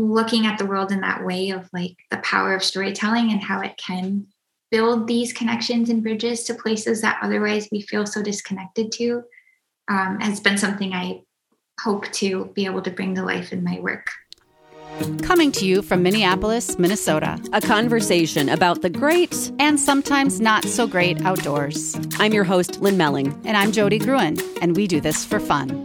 looking at the world in that way of like the power of storytelling and how it can build these connections and bridges to places that otherwise we feel so disconnected to um, has been something I hope to be able to bring to life in my work. Coming to you from Minneapolis, Minnesota. A conversation about the great and sometimes not so great outdoors. I'm your host, Lynn Melling. And I'm Jody Gruen, and we do this for fun.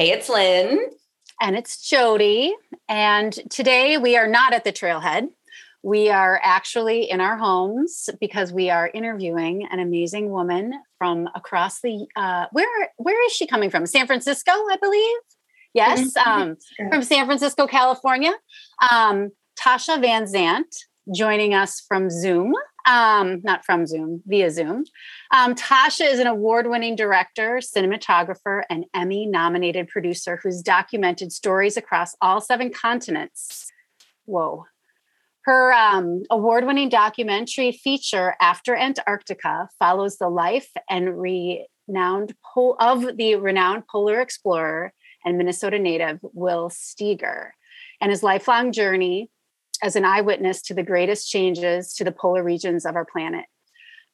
Hey, it's Lynn. And it's Jody. And today we are not at the trailhead. We are actually in our homes because we are interviewing an amazing woman from across the uh, where where is she coming from? San Francisco, I believe. Yes, um, from San Francisco, California. Um, Tasha Van Zandt joining us from Zoom um, not from Zoom, via Zoom. Um, Tasha is an award winning director, cinematographer, and Emmy nominated producer who's documented stories across all seven continents. Whoa. Her um, award winning documentary feature, After Antarctica, follows the life and renowned pol- of the renowned polar explorer and Minnesota native Will Steger and his lifelong journey as an eyewitness to the greatest changes to the polar regions of our planet.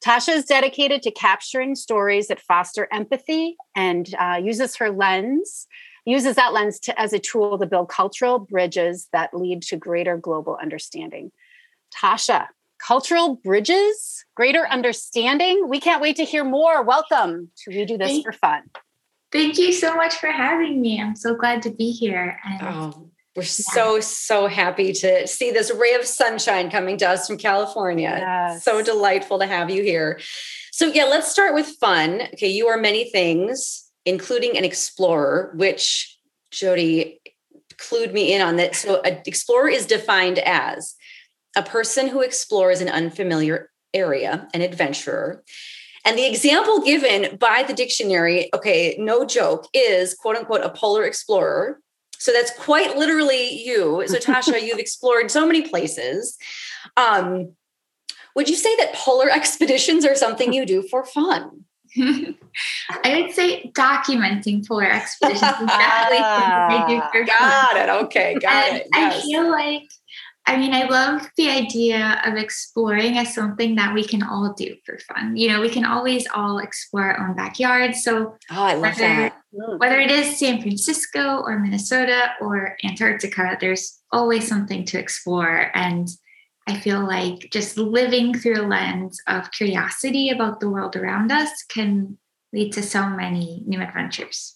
Tasha is dedicated to capturing stories that foster empathy and uh, uses her lens, uses that lens to, as a tool to build cultural bridges that lead to greater global understanding. Tasha, cultural bridges, greater understanding. We can't wait to hear more. Welcome to We Do This thank, for Fun. Thank you so much for having me. I'm so glad to be here. And oh, we're yeah. so, so happy to see this ray of sunshine coming to us from California. Yes. So delightful to have you here. So, yeah, let's start with fun. Okay, you are many things, including an explorer, which Jody clued me in on that. So, an explorer is defined as a person who explores an unfamiliar area, an adventurer. And the example given by the dictionary, okay, no joke, is quote unquote a polar explorer so that's quite literally you. So Tasha, you've explored so many places. Um, would you say that polar expeditions are something you do for fun? I would say documenting polar expeditions Exactly definitely something I do for got fun. it. Okay, got and it. Yes. I feel like I mean, I love the idea of exploring as something that we can all do for fun. You know, we can always all explore our own backyard. So, oh, I love whether, that. Mm. Whether it is San Francisco or Minnesota or Antarctica, there's always something to explore. And I feel like just living through a lens of curiosity about the world around us can lead to so many new adventures.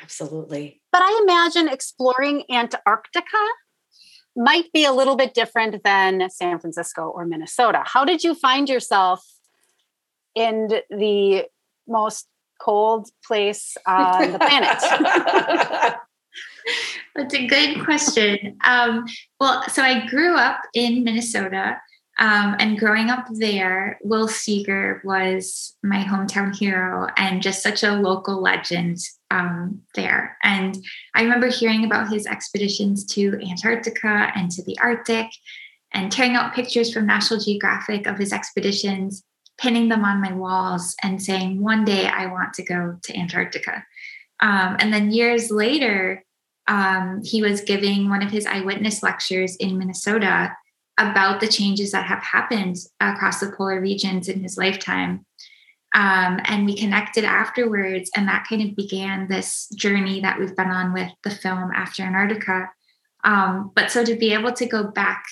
Absolutely. But I imagine exploring Antarctica might be a little bit different than San Francisco or Minnesota. How did you find yourself in the most cold place on the planet? That's a good question. Um, well, so I grew up in Minnesota, um, and growing up there, Will Steger was my hometown hero and just such a local legend um, there. And I remember hearing about his expeditions to Antarctica and to the Arctic and tearing out pictures from National Geographic of his expeditions, pinning them on my walls, and saying, one day I want to go to Antarctica. Um, and then years later, um, he was giving one of his eyewitness lectures in Minnesota about the changes that have happened across the polar regions in his lifetime. Um, and we connected afterwards, and that kind of began this journey that we've been on with the film After Antarctica. Um, but so to be able to go back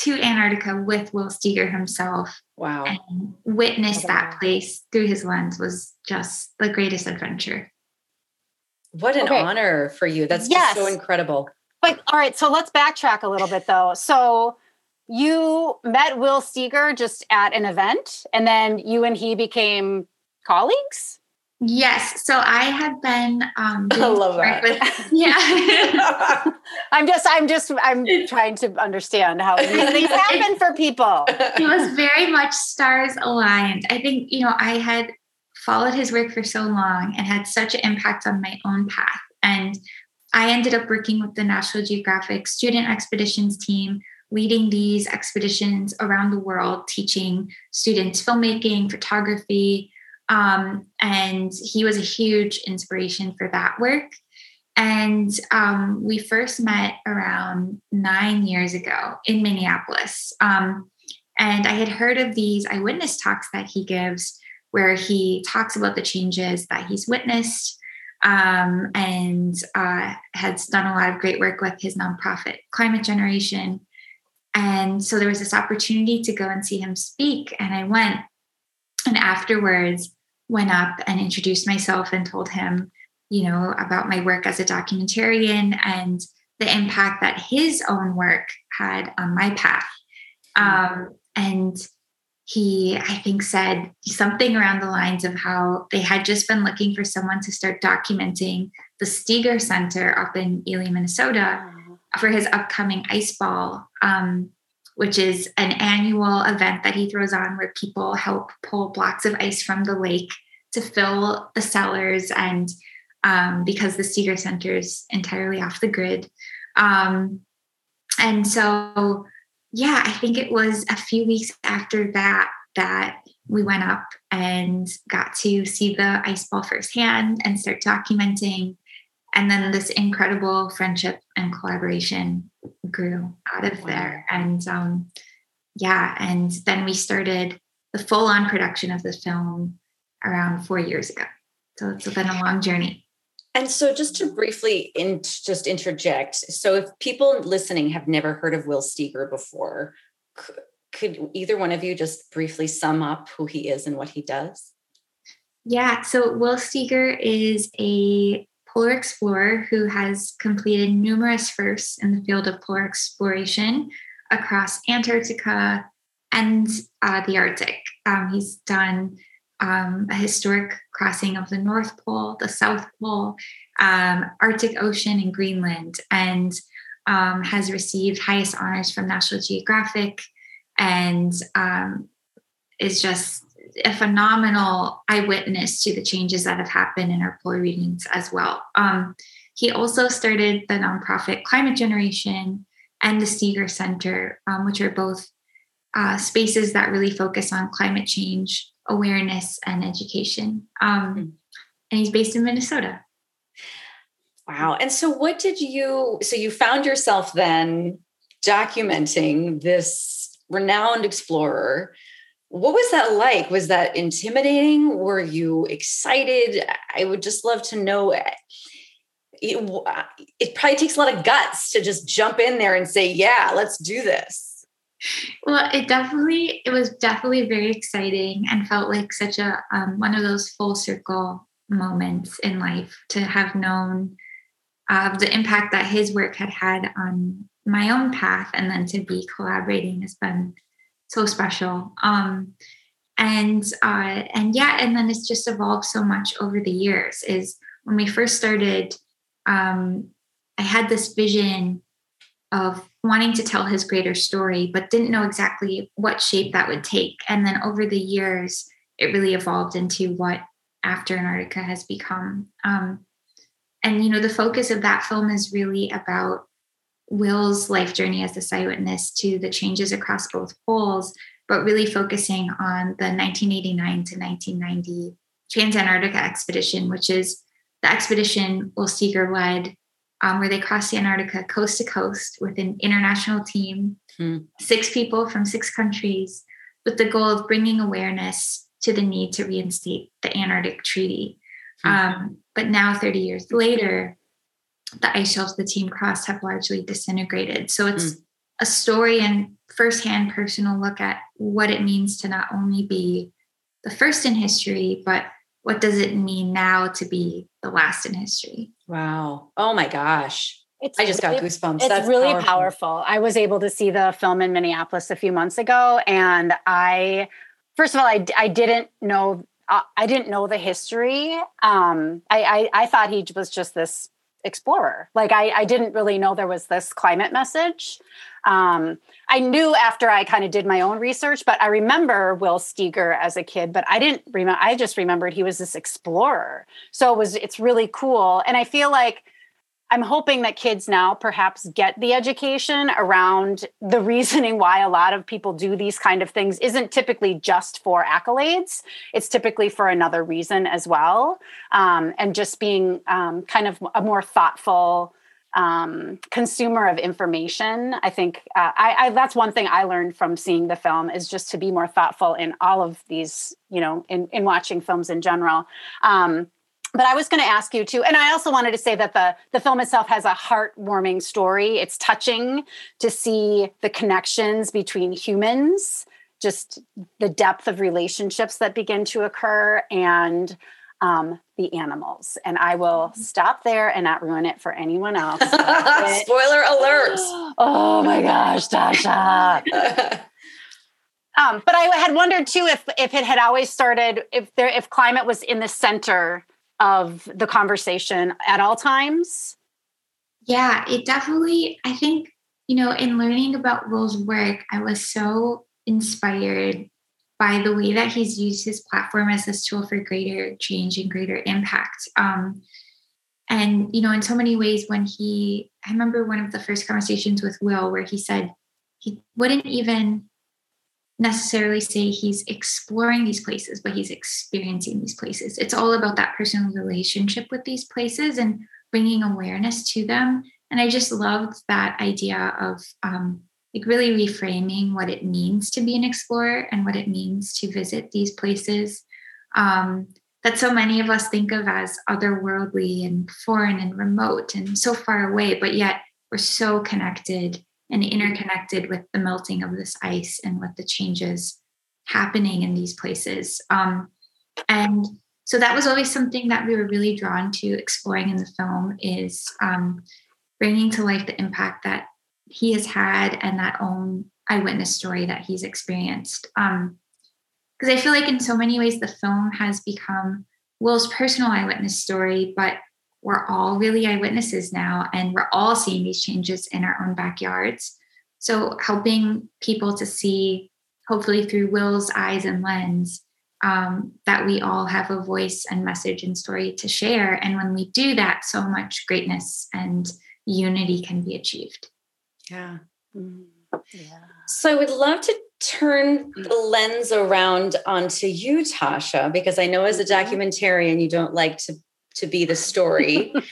to Antarctica with Will Steger himself, wow, and witness that place through his lens was just the greatest adventure. What an okay. honor for you! That's yes. just so incredible. But all right, so let's backtrack a little bit though. So you met Will Steger just at an event, and then you and he became colleagues. Yes. So I have been. Um, I love that. With, yeah. I'm just. I'm just. I'm trying to understand how these things happen for people. It was very much stars aligned. I think you know I had followed his work for so long and had such an impact on my own path, and I ended up working with the National Geographic Student Expeditions team, leading these expeditions around the world, teaching students filmmaking, photography. Um, and he was a huge inspiration for that work. And um, we first met around nine years ago in Minneapolis. Um, and I had heard of these eyewitness talks that he gives, where he talks about the changes that he's witnessed um, and uh, has done a lot of great work with his nonprofit Climate Generation. And so there was this opportunity to go and see him speak, and I went. And afterwards, went up and introduced myself and told him, you know, about my work as a documentarian and the impact that his own work had on my path. Um, and he, I think, said something around the lines of how they had just been looking for someone to start documenting the Steger Center up in Ely, Minnesota for his upcoming ice ball, um, which is an annual event that he throws on where people help pull blocks of ice from the lake to fill the cellars and um, because the Steger Center is entirely off the grid. Um, and so yeah, I think it was a few weeks after that that we went up and got to see the ice ball firsthand and start documenting. And then this incredible friendship and collaboration grew out of there. And um, yeah, and then we started the full on production of the film around four years ago. So it's been a long journey. And so, just to briefly in, just interject, so if people listening have never heard of Will Steger before, could, could either one of you just briefly sum up who he is and what he does? Yeah, so Will Steger is a polar explorer who has completed numerous firsts in the field of polar exploration across Antarctica and uh, the Arctic. Um, he's done um, a historic crossing of the North Pole, the South Pole, um, Arctic Ocean, and Greenland, and um, has received highest honors from National Geographic and um, is just a phenomenal eyewitness to the changes that have happened in our polar regions as well. Um, he also started the nonprofit Climate Generation and the Steger Center, um, which are both uh, spaces that really focus on climate change awareness and education. Um, hmm. and he's based in Minnesota. Wow. And so, what did you, so you found yourself then documenting this renowned explorer. What was that like? Was that intimidating? Were you excited? I would just love to know. It, it probably takes a lot of guts to just jump in there and say, yeah, let's do this well it definitely it was definitely very exciting and felt like such a um, one of those full circle moments in life to have known uh, the impact that his work had had on my own path and then to be collaborating has been so special um, and uh, and yeah and then it's just evolved so much over the years is when we first started um, i had this vision of wanting to tell his greater story, but didn't know exactly what shape that would take. And then over the years, it really evolved into what After Antarctica has become. Um, and, you know, the focus of that film is really about Will's life journey as a eyewitness to the changes across both poles, but really focusing on the 1989 to 1990 Transantarctica expedition, which is the expedition Will Steger led um, where they crossed the Antarctica coast to coast with an international team, hmm. six people from six countries, with the goal of bringing awareness to the need to reinstate the Antarctic Treaty. Hmm. Um, but now, 30 years later, the ice shelves the team crossed have largely disintegrated. So it's hmm. a story and firsthand personal look at what it means to not only be the first in history, but what does it mean now to be the last in history? Wow. Oh my gosh. It's I just really, got goosebumps. It's That's really powerful. powerful. I was able to see the film in Minneapolis a few months ago, and I, first of all, I, I didn't know uh, I didn't know the history. Um, I, I, I thought he was just this explorer. Like I, I didn't really know there was this climate message. Um, I knew after I kind of did my own research, but I remember Will Steger as a kid, but I didn't remember, I just remembered he was this explorer. So it was, it's really cool. And I feel like, I'm hoping that kids now perhaps get the education around the reasoning why a lot of people do these kind of things isn't typically just for accolades. It's typically for another reason as well. Um, and just being um, kind of a more thoughtful um, consumer of information. I think uh, I, I, that's one thing I learned from seeing the film is just to be more thoughtful in all of these, you know, in, in watching films in general. Um, but I was going to ask you too, and I also wanted to say that the the film itself has a heartwarming story. It's touching to see the connections between humans, just the depth of relationships that begin to occur, and um, the animals. And I will mm-hmm. stop there and not ruin it for anyone else. Spoiler alert! oh my gosh, Tasha. Um, but I had wondered too if if it had always started if there if climate was in the center of the conversation at all times? Yeah, it definitely, I think, you know, in learning about Will's work, I was so inspired by the way that he's used his platform as this tool for greater change and greater impact. Um, and, you know, in so many ways, when he, I remember one of the first conversations with Will where he said he wouldn't even necessarily say he's exploring these places, but he's experiencing these places. It's all about that personal relationship with these places and bringing awareness to them. And I just loved that idea of um, like really reframing what it means to be an explorer and what it means to visit these places um, that so many of us think of as otherworldly and foreign and remote and so far away, but yet we're so connected and interconnected with the melting of this ice and with the changes happening in these places. Um, and so that was always something that we were really drawn to exploring in the film is um, bringing to life the impact that he has had and that own eyewitness story that he's experienced. Because um, I feel like in so many ways the film has become Will's personal eyewitness story, but we're all really eyewitnesses now and we're all seeing these changes in our own backyards. So helping people to see hopefully through will's eyes and lens um, that we all have a voice and message and story to share. And when we do that so much greatness and unity can be achieved. Yeah. Mm-hmm. yeah. So i would love to turn the lens around onto you tasha because i know as a mm-hmm. documentarian you don't like to to be the story.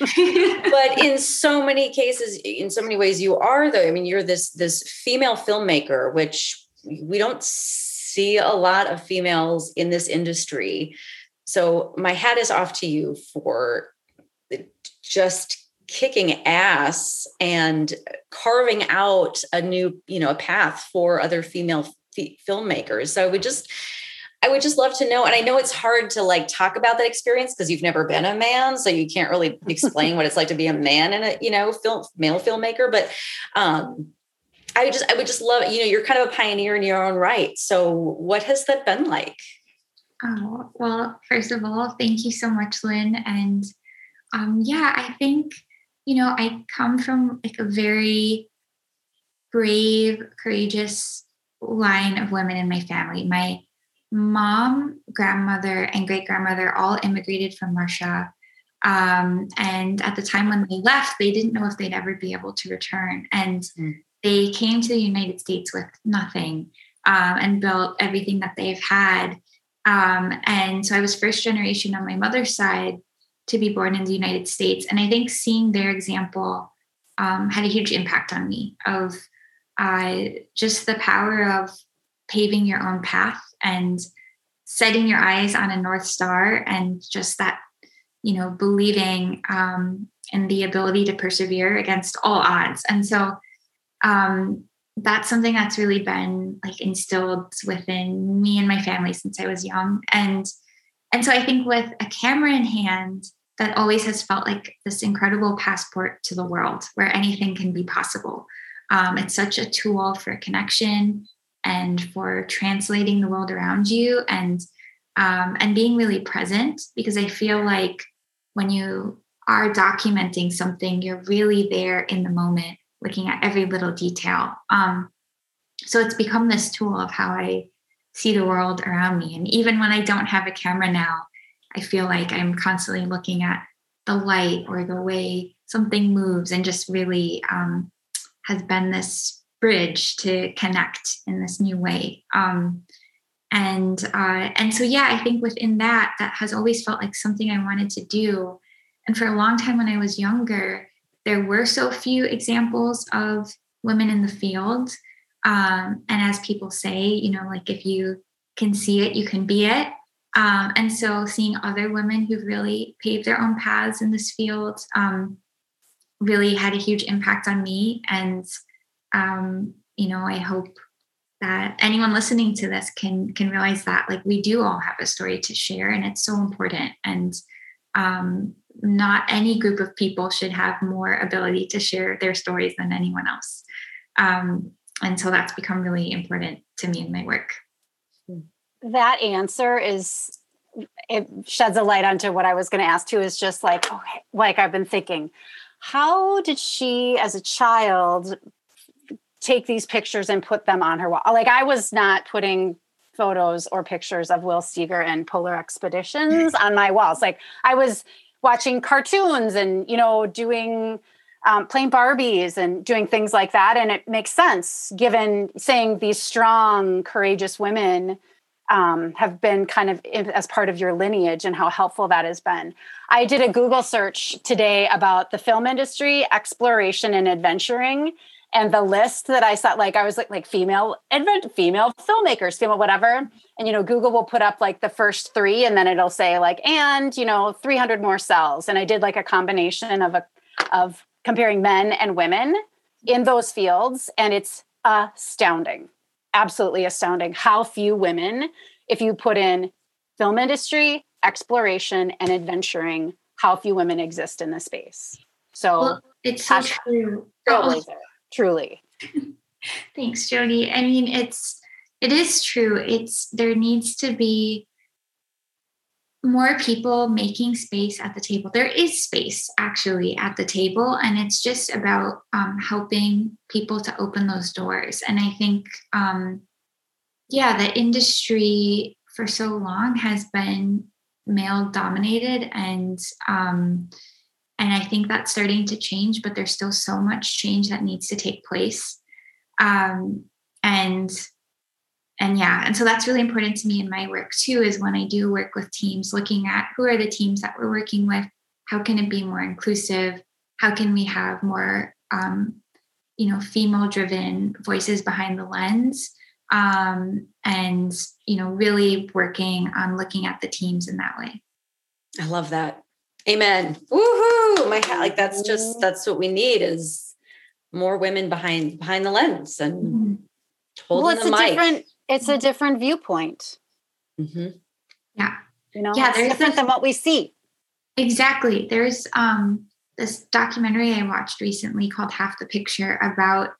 But in so many cases in so many ways you are though. I mean you're this this female filmmaker which we don't see a lot of females in this industry. So my hat is off to you for just kicking ass and carving out a new you know a path for other female f- filmmakers. So we just I would just love to know. And I know it's hard to like talk about that experience because you've never been a man. So you can't really explain what it's like to be a man and a, you know, film male filmmaker. But um I would just I would just love, you know, you're kind of a pioneer in your own right. So what has that been like? Oh, well, first of all, thank you so much, Lynn. And um, yeah, I think, you know, I come from like a very brave, courageous line of women in my family. My mom, grandmother, and great grandmother all immigrated from Russia. Um, and at the time when they left, they didn't know if they'd ever be able to return. And mm. they came to the United States with nothing um, and built everything that they've had. Um, and so I was first generation on my mother's side to be born in the United States. And I think seeing their example um, had a huge impact on me of uh, just the power of paving your own path and setting your eyes on a north star and just that you know believing um, in the ability to persevere against all odds. And so um, that's something that's really been like instilled within me and my family since i was young. And and so i think with a camera in hand that always has felt like this incredible passport to the world where anything can be possible. Um, it's such a tool for connection and for translating the world around you and um, and being really present because I feel like when you are documenting something, you're really there in the moment, looking at every little detail. Um, so it's become this tool of how I see the world around me. And even when I don't have a camera now, I feel like I'm constantly looking at the light or the way something moves and just really um, has been this bridge to connect in this new way. Um, and uh, and so yeah i think within that that has always felt like something i wanted to do. And for a long time when i was younger there were so few examples of women in the field. Um, and as people say you know like if you can see it you can be it. Um, and so seeing other women who've really paved their own paths in this field um, really had a huge impact on me. And um, you know i hope that anyone listening to this can can realize that like we do all have a story to share and it's so important. And um, not any group of people should have more ability to share their stories than anyone else. Um, and so that's become really important to me in my work. That answer is it sheds a light onto what i was going to ask too is just like okay like i've been thinking how did she as a child take these pictures and put them on her wall. Like I was not putting photos or pictures of Will Steger and polar expeditions on my walls. Like I was watching cartoons and you know doing um, playing Barbies and doing things like that, and it makes sense given saying these strong, courageous women um, have been kind of as part of your lineage and how helpful that has been. I did a Google search today about the film industry, exploration, and adventuring and the list that I saw, like I was like like female advent female filmmakers, female whatever. And you know, Google will put up like the first three, and then it'll say like, and you know, 300 more cells. And I did like a combination of a of comparing men and women in those fields, and it's astounding, absolutely astounding how few women, if you put in film industry, exploration, and adventuring, how few women exist in this space. So well, it's so true truly. Thanks, Jody. I mean, it's it is true. It's there needs to be more people making space at the table. There is space actually at the table, and it's just about um, helping people to open those doors. And I think, um, yeah, the industry for so long has been male dominated, and um, and I think that's starting to change, but there's still so much change that needs to take place. Um, and and yeah, and so that's really important to me in my work too, is when I do work with teams, looking at who are the teams that we're working with, how can it be more inclusive? How can we have more um, you know, female driven voices behind the lens? Um, and you know, really working on looking at the teams in that way. I love that. Amen. Woohoo! My hat, like that's just that's what we need is more women behind behind the lens and mm-hmm. holding well, it's the a mic. different it's a different viewpoint. Mm-hmm. Yeah. You know, yeah, there's different than what we see. Exactly. There's um this documentary I watched recently called Half the Picture about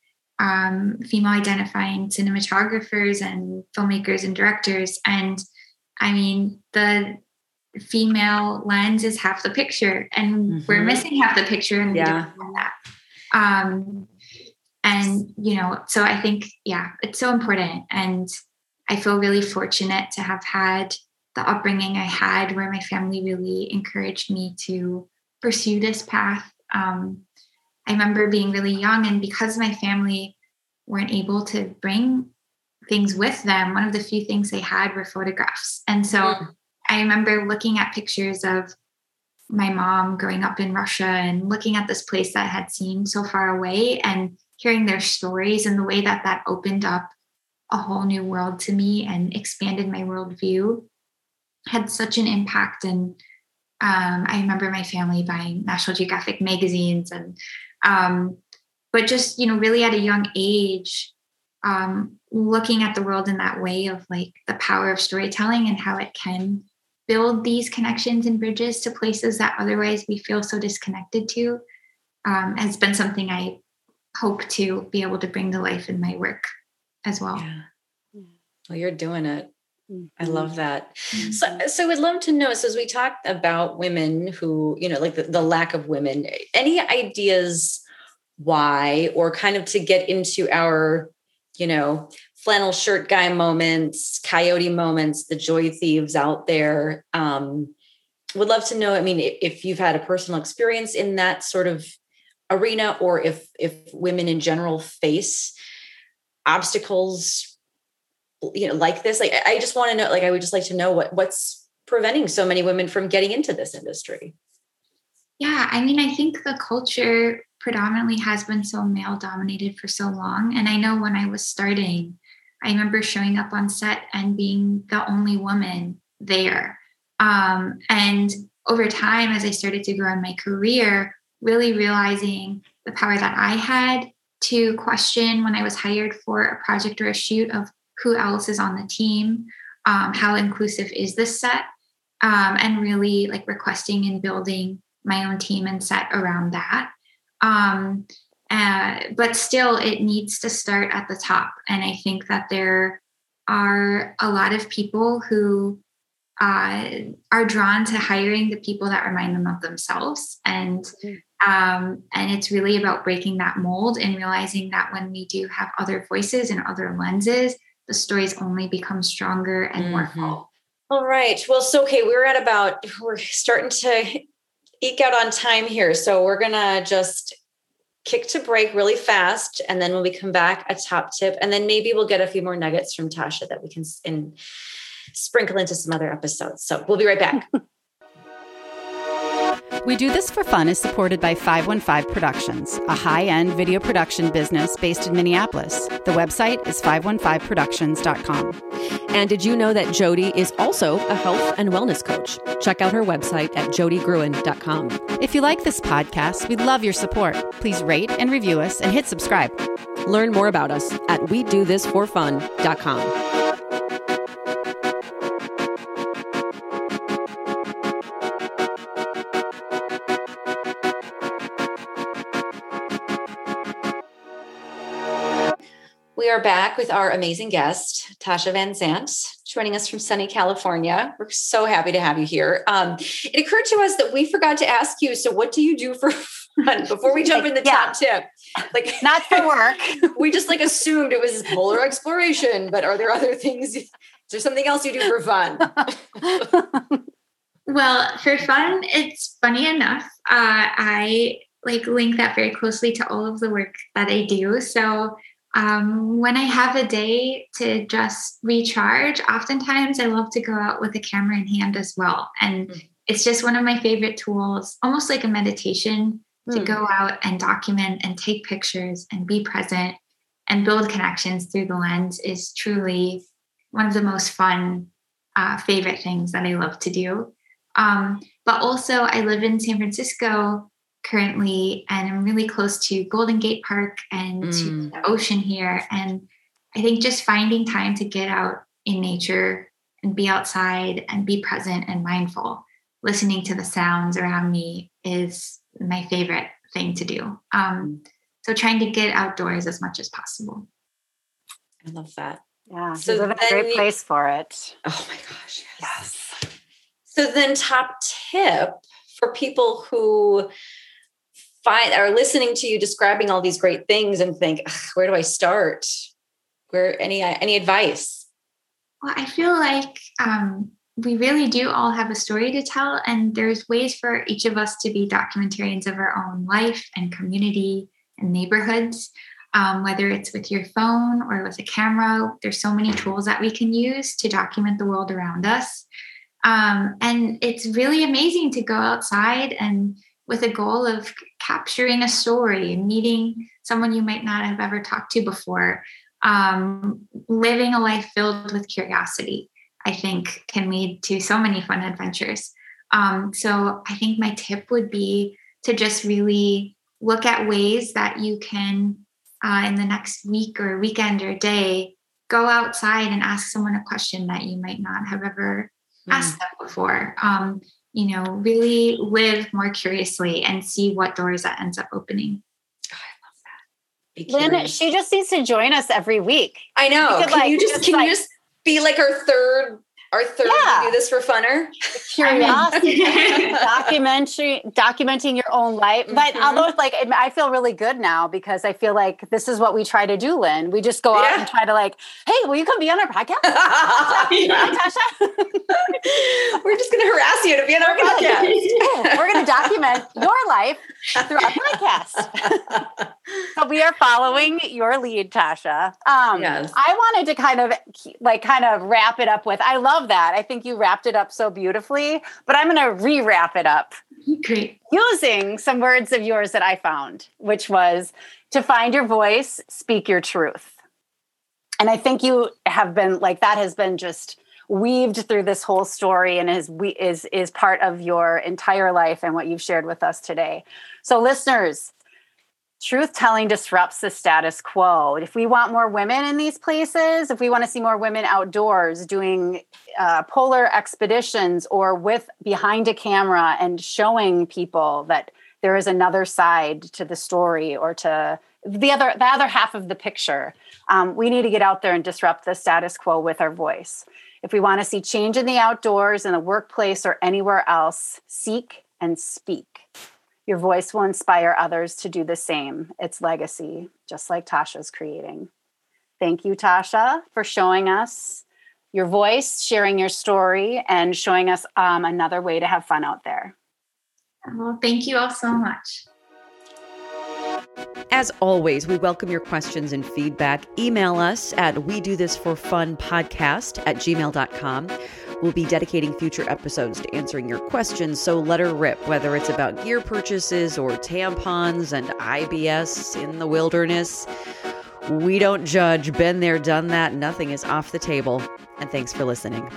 um, female identifying cinematographers and filmmakers and directors. And I mean, the female lens is half the picture and mm-hmm. we're missing half the picture and yeah. that. Um, and you know, so I think, yeah, it's so important. And I feel really fortunate to have had the upbringing I had where my family really encouraged me to pursue this path. Um, I remember being really young, and because my family weren't able to bring things with them, one of the few things they had were photographs. And so mm. I remember looking at pictures of my mom growing up in Russia and looking at this place that had seen so far away and hearing their stories and the way that that opened up a whole new world to me and expanded my worldview had such an impact. And um, I remember my family buying National Geographic magazines and, um, but just, you know, really at a young age, um, looking at the world in that way of like the power of storytelling and how it can build these connections and bridges to places that otherwise we feel so disconnected to um, has been something I hope to be able to bring to life in my work as well. Yeah. Well, you're doing it. I love that. So, so we'd love to know. So, as we talk about women who, you know, like the, the lack of women, any ideas why, or kind of to get into our, you know, flannel shirt guy moments, coyote moments, the joy thieves out there. Um, would love to know. I mean, if, you've had a personal experience in that sort of arena, or if if women in general face obstacles, you know, like this. Like, I just want to know. Like, I would just like to know what what's preventing so many women from getting into this industry. Yeah, I mean, I think the culture predominantly has been so male dominated for so long. And I know when I was starting, I remember showing up on set and being the only woman there. Um, and over time, as I started to grow in my career, really realizing the power that I had to question when I was hired for a project or a shoot of who else is on the team, um, how inclusive is this set, um, and really like requesting and building my own team and set around that. Um, uh, but still, it needs to start at the top. And I think that there are a lot of people who uh, are drawn to hiring the people that remind them of themselves. And mm-hmm. um, and it's really about breaking that mold and realizing that when we do have other voices and other lenses, the stories only become stronger and mm-hmm. more full. All right. Well, so okay, we're at about we're starting to eke out on time here. So we're going to just kick to break really fast. And then when we come back, a top tip. And then maybe we'll get a few more nuggets from Tasha that we can in, sprinkle into some other episodes. So we'll be right back. We Do This for Fun is supported by 515 Productions, a high end video production business based in Minneapolis. The website is 515productions.com. And did you know that Jody is also a health and wellness coach? Check out her website at jodygruen.com. If you like this podcast, we'd love your support. Please rate and review us and hit subscribe. Learn more about us at we do this for fun.com. We are back with our amazing guest, Tasha Van Zandt, joining us from sunny California. We're so happy to have you here. Um, it occurred to us that we forgot to ask you. So, what do you do for fun before we jump in the yeah. top tip? Like, not for work. we just like assumed it was polar exploration, but are there other things? Is there something else you do for fun? well, for fun, it's funny enough. Uh, I like link that very closely to all of the work that I do. So um, when I have a day to just recharge, oftentimes I love to go out with a camera in hand as well. And mm. it's just one of my favorite tools, almost like a meditation, mm. to go out and document and take pictures and be present and build connections through the lens is truly one of the most fun, uh, favorite things that I love to do. Um, but also, I live in San Francisco currently, and I'm really close to Golden Gate Park and mm. to the ocean here. And I think just finding time to get out in nature and be outside and be present and mindful, listening to the sounds around me is my favorite thing to do. Um, so trying to get outdoors as much as possible. I love that. Yeah, so live in a great place for it. Oh my gosh, yes. yes. So then, top tip for people who find are listening to you describing all these great things and think, where do I start? Where any any advice? Well, I feel like um, we really do all have a story to tell, and there's ways for each of us to be documentarians of our own life and community and neighborhoods. Um, whether it's with your phone or with a camera, there's so many tools that we can use to document the world around us. Um, and it's really amazing to go outside and with a goal of capturing a story and meeting someone you might not have ever talked to before. Um, living a life filled with curiosity, I think, can lead to so many fun adventures. Um, so I think my tip would be to just really look at ways that you can, uh, in the next week or weekend or day, go outside and ask someone a question that you might not have ever mm. asked them before. Um, you know, really live more curiously and see what doors that ends up opening. Oh, I love that. Lynn, she just needs to join us every week. I know. Could, can like, you just, just can like, you just be like our third Our third, yeah. do this for funner. Curiosity, documentary, documenting your own life. But mm-hmm. although it's like, I feel really good now because I feel like this is what we try to do, Lynn. We just go yeah. out and try to like, hey, will you come be on our podcast? Tasha? We're just going to harass you to be on our podcast. We're going to document your life through our podcast. so we are following your lead, Tasha. Um, yes. I wanted to kind of like kind of wrap it up with, I love love that. I think you wrapped it up so beautifully, but I'm going to re wrap it up. Great. Using some words of yours that I found, which was to find your voice, speak your truth. And I think you have been like that has been just weaved through this whole story and is we is is part of your entire life and what you've shared with us today. So listeners, truth telling disrupts the status quo. If we want more women in these places, if we want to see more women outdoors doing uh, polar expeditions or with behind a camera and showing people that there is another side to the story or to the other the other half of the picture, um, we need to get out there and disrupt the status quo with our voice. If we want to see change in the outdoors, in the workplace, or anywhere else, seek and speak. Your voice will inspire others to do the same. It's legacy, just like Tasha's creating. Thank you, Tasha, for showing us your voice, sharing your story, and showing us um, another way to have fun out there. Well, thank you all so much. As always, we welcome your questions and feedback. Email us at we do this for fun podcast at gmail.com. We'll be dedicating future episodes to answering your questions, so let her rip, whether it's about gear purchases or tampons and IBS in the wilderness. We don't judge. Been there, done that. Nothing is off the table. And thanks for listening.